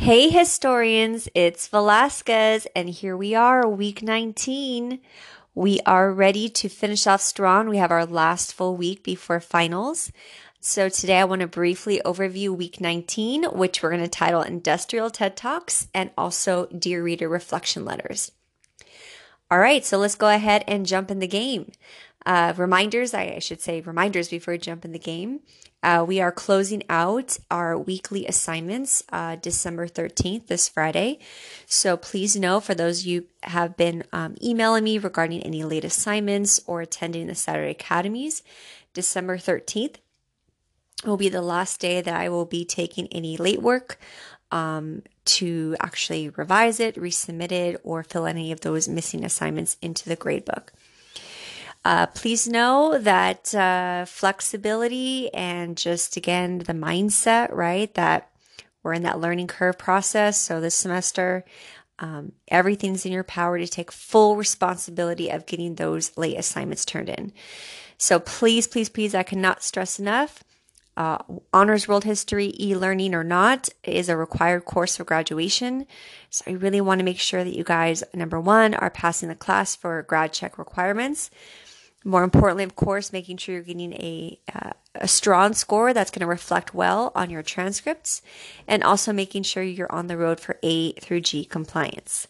Hey, historians, it's Velasquez, and here we are, week 19. We are ready to finish off strong. We have our last full week before finals. So, today I want to briefly overview week 19, which we're going to title Industrial TED Talks and also Dear Reader Reflection Letters. All right, so let's go ahead and jump in the game. Uh, reminders, I, I, should say reminders before we jump in the game. Uh, we are closing out our weekly assignments uh, December 13th, this Friday. So please know for those you have been um, emailing me regarding any late assignments or attending the Saturday Academies, December 13th will be the last day that I will be taking any late work um, to actually revise it, resubmit it, or fill any of those missing assignments into the gradebook. Uh, please know that uh, flexibility and just again the mindset, right? That we're in that learning curve process. So this semester, um, everything's in your power to take full responsibility of getting those late assignments turned in. So please, please, please, I cannot stress enough. Uh, honors world history e-learning or not is a required course for graduation so i really want to make sure that you guys number one are passing the class for grad check requirements more importantly, of course, making sure you're getting a, uh, a strong score that's going to reflect well on your transcripts and also making sure you're on the road for A through G compliance.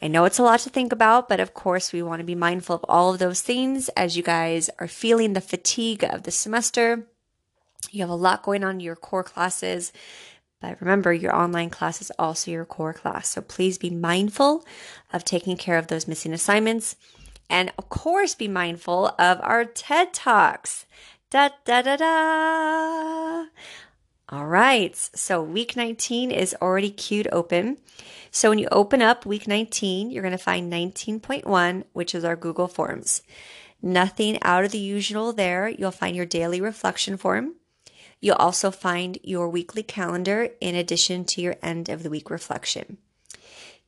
I know it's a lot to think about, but of course, we want to be mindful of all of those things as you guys are feeling the fatigue of the semester. You have a lot going on in your core classes, but remember, your online class is also your core class. So please be mindful of taking care of those missing assignments and of course, be mindful of our TED Talks. Da da da da. All right. So week 19 is already queued open. So when you open up week 19, you're going to find 19.1, which is our Google Forms. Nothing out of the usual there. You'll find your daily reflection form. You'll also find your weekly calendar in addition to your end of the week reflection.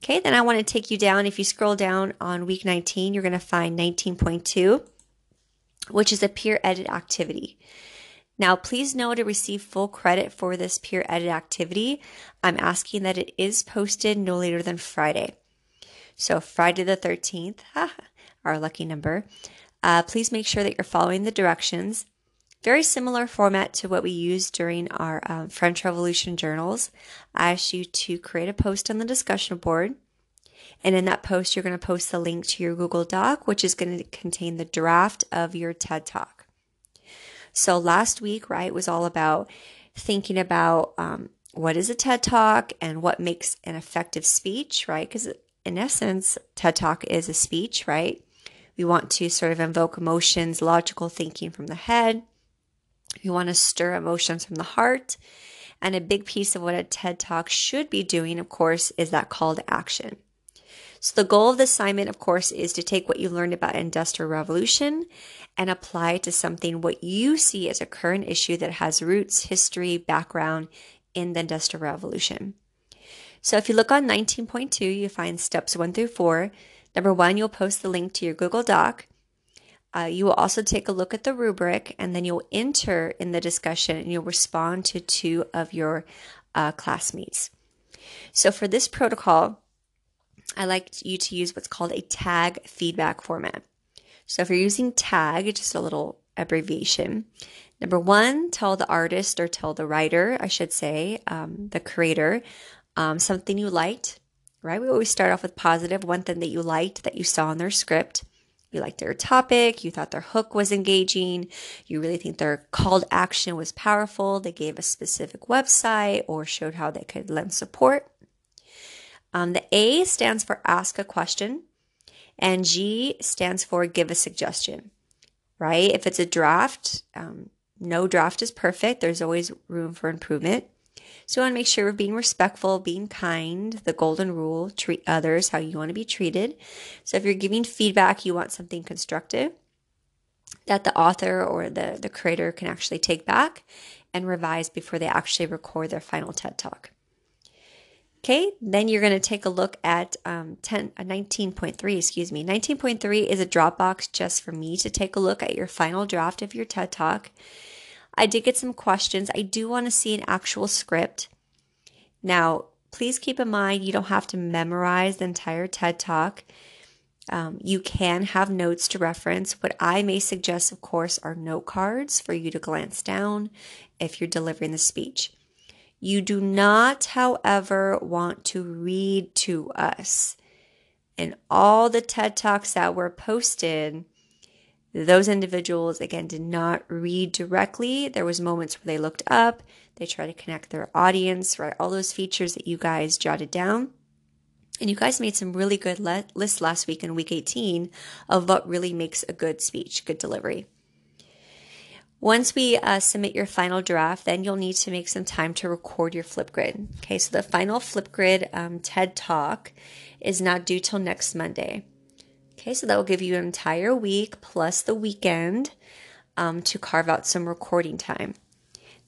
Okay, then I want to take you down. If you scroll down on week 19, you're going to find 19.2, which is a peer edit activity. Now, please know to receive full credit for this peer edit activity, I'm asking that it is posted no later than Friday. So, Friday the 13th, our lucky number. Uh, please make sure that you're following the directions. Very similar format to what we used during our um, French Revolution journals. I asked you to create a post on the discussion board. And in that post, you're going to post the link to your Google Doc, which is going to contain the draft of your TED Talk. So last week, right, was all about thinking about um, what is a TED Talk and what makes an effective speech, right? Because in essence, TED Talk is a speech, right? We want to sort of invoke emotions, logical thinking from the head. We want to stir emotions from the heart. And a big piece of what a TED Talk should be doing, of course, is that call to action. So the goal of the assignment, of course, is to take what you learned about industrial revolution and apply it to something what you see as a current issue that has roots, history, background in the industrial revolution. So if you look on 19.2, you find steps one through four. Number one, you'll post the link to your Google Doc. Uh, you will also take a look at the rubric and then you'll enter in the discussion and you'll respond to two of your uh, classmates. So for this protocol, I like you to use what's called a tag feedback format. So if you're using tag, just a little abbreviation. Number one, tell the artist or tell the writer, I should say, um, the creator, um, something you liked, right? We always start off with positive, one thing that you liked that you saw in their script. You liked their topic, you thought their hook was engaging, you really think their call to action was powerful, they gave a specific website or showed how they could lend support. Um, the A stands for ask a question, and G stands for give a suggestion, right? If it's a draft, um, no draft is perfect. There's always room for improvement. So you want to make sure we're being respectful, being kind, the golden rule, treat others how you want to be treated. So if you're giving feedback, you want something constructive that the author or the, the creator can actually take back and revise before they actually record their final TED Talk. Okay, then you're going to take a look at um, 10, uh, 19.3, excuse me. 19.3 is a Dropbox just for me to take a look at your final draft of your TED Talk. I did get some questions. I do want to see an actual script. Now, please keep in mind you don't have to memorize the entire TED Talk. Um, you can have notes to reference. What I may suggest, of course, are note cards for you to glance down if you're delivering the speech. You do not, however, want to read to us. In all the TED Talks that were posted, those individuals again did not read directly. There was moments where they looked up, they tried to connect their audience, right? All those features that you guys jotted down. And you guys made some really good le- lists last week in week 18 of what really makes a good speech, good delivery. Once we uh, submit your final draft, then you'll need to make some time to record your Flipgrid. Okay, so the final Flipgrid um, TED Talk is not due till next Monday. Okay, so that will give you an entire week plus the weekend um, to carve out some recording time.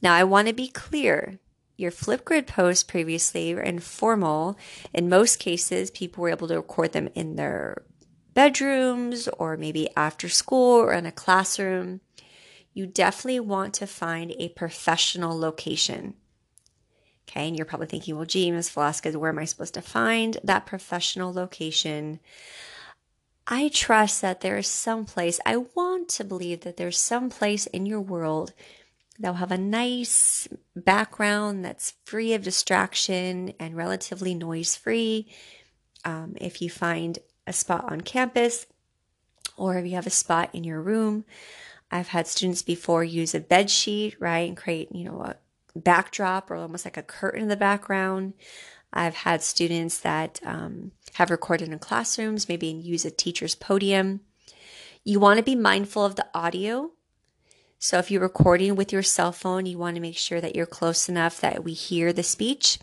Now, I want to be clear. Your Flipgrid posts previously were informal. In most cases, people were able to record them in their bedrooms or maybe after school or in a classroom you definitely want to find a professional location. Okay, and you're probably thinking, well, gee, Ms. Velasquez, where am I supposed to find that professional location? I trust that there is some place, I want to believe that there's some place in your world that will have a nice background that's free of distraction and relatively noise free. Um, if you find a spot on campus or if you have a spot in your room, I've had students before use a bed sheet, right, and create, you know, a backdrop or almost like a curtain in the background. I've had students that um, have recorded in classrooms, maybe use a teacher's podium. You want to be mindful of the audio. So if you're recording with your cell phone, you want to make sure that you're close enough that we hear the speech.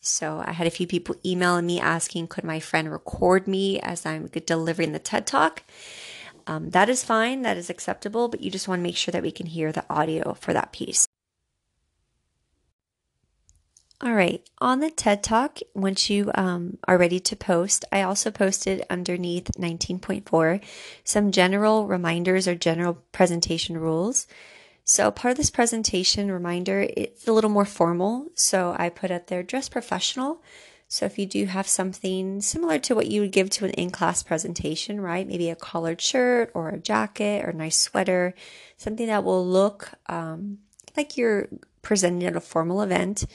So I had a few people emailing me asking, could my friend record me as I'm delivering the TED Talk? Um, that is fine, that is acceptable, but you just want to make sure that we can hear the audio for that piece. All right, on the TED Talk, once you um, are ready to post, I also posted underneath 19.4 some general reminders or general presentation rules. So, part of this presentation reminder, it's a little more formal. So, I put up there dress professional. So if you do have something similar to what you would give to an in-class presentation, right? Maybe a collared shirt or a jacket or a nice sweater, something that will look um, like you're presenting at a formal event.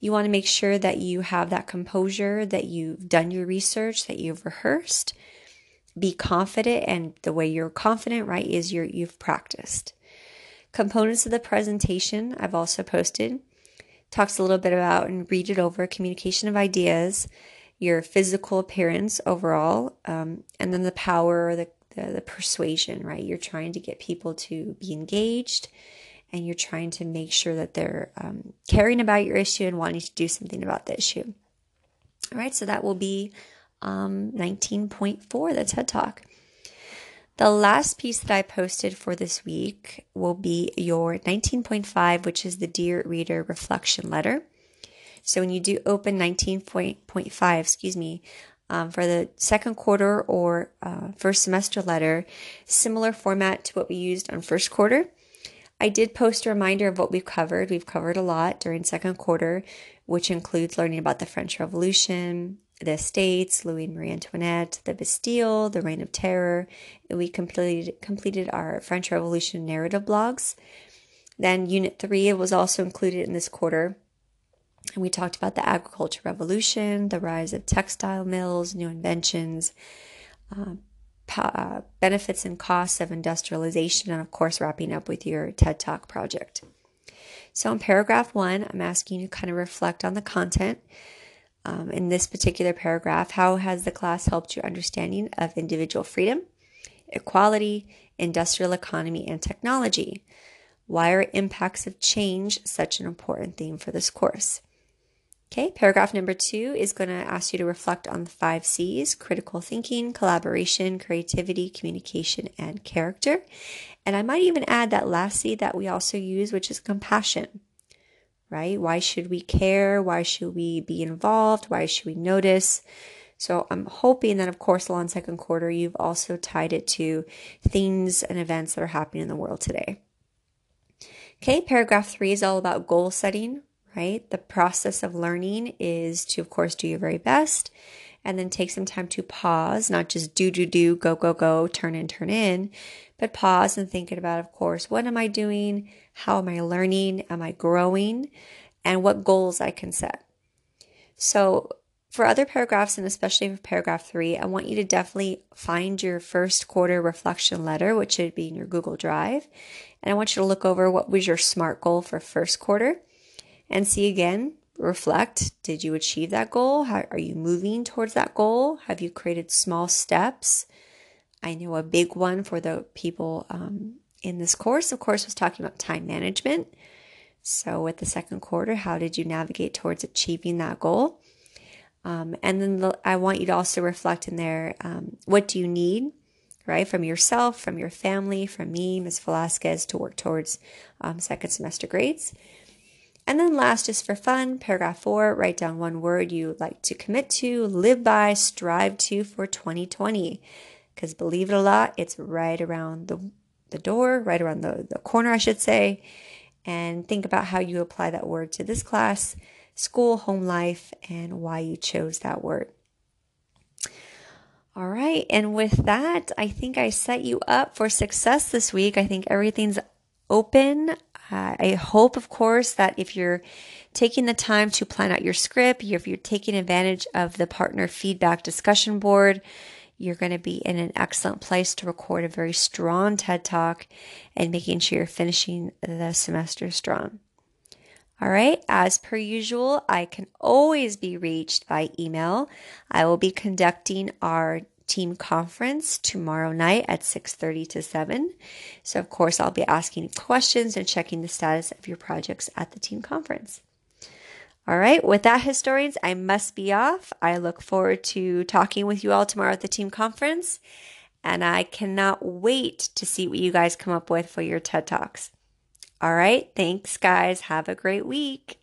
You want to make sure that you have that composure, that you've done your research, that you've rehearsed. Be confident, and the way you're confident, right, is you're, you've practiced. Components of the presentation I've also posted talks a little bit about and read it over communication of ideas, your physical appearance overall, um, and then the power, the, the, the persuasion, right? You're trying to get people to be engaged and you're trying to make sure that they're um, caring about your issue and wanting to do something about the issue. All right, so that will be um, 19.4, the TED Talk. The last piece that I posted for this week will be your 19.5, which is the Dear Reader Reflection Letter. So when you do open 19.5, excuse me, um, for the second quarter or uh, first semester letter, similar format to what we used on first quarter. I did post a reminder of what we've covered. We've covered a lot during second quarter, which includes learning about the French Revolution, the Estates, Louis Marie Antoinette, the Bastille, the Reign of Terror, we completed completed our French Revolution narrative blogs. Then Unit 3 was also included in this quarter. And we talked about the agriculture revolution, the rise of textile mills, new inventions, uh, uh, benefits and costs of industrialization, and of course, wrapping up with your TED Talk project. So, in paragraph one, I'm asking you to kind of reflect on the content um, in this particular paragraph, how has the class helped your understanding of individual freedom, equality, industrial economy, and technology? Why are impacts of change such an important theme for this course? Okay, paragraph number two is going to ask you to reflect on the five C's critical thinking, collaboration, creativity, communication, and character. And I might even add that last C that we also use, which is compassion right? Why should we care? Why should we be involved? Why should we notice? So I'm hoping that, of course, along second quarter, you've also tied it to things and events that are happening in the world today. Okay, paragraph three is all about goal setting, right? The process of learning is to, of course, do your very best and then take some time to pause, not just do, do, do, go, go, go, turn in, turn in, but pause and think about, of course, what am I doing? How am I learning? Am I growing? And what goals I can set. So, for other paragraphs, and especially for paragraph three, I want you to definitely find your first quarter reflection letter, which should be in your Google Drive. And I want you to look over what was your SMART goal for first quarter and see again reflect. Did you achieve that goal? How, are you moving towards that goal? Have you created small steps? I know a big one for the people um, in this course of course was talking about time management. So with the second quarter how did you navigate towards achieving that goal? Um, and then the, i want you to also reflect in there um, what do you need right from yourself from your family from me ms velasquez to work towards um, second semester grades and then last, just for fun, paragraph four, write down one word you like to commit to, live by, strive to for 2020. Because believe it or not, it's right around the, the door, right around the, the corner, I should say. And think about how you apply that word to this class, school, home life, and why you chose that word. All right. And with that, I think I set you up for success this week. I think everything's open. Uh, I hope, of course, that if you're taking the time to plan out your script, if you're taking advantage of the partner feedback discussion board, you're going to be in an excellent place to record a very strong TED Talk and making sure you're finishing the semester strong. All right, as per usual, I can always be reached by email. I will be conducting our team conference tomorrow night at 6:30 to 7. So of course, I'll be asking questions and checking the status of your projects at the team conference. All right, with that historians, I must be off. I look forward to talking with you all tomorrow at the team conference, and I cannot wait to see what you guys come up with for your TED Talks. All right, thanks guys. Have a great week.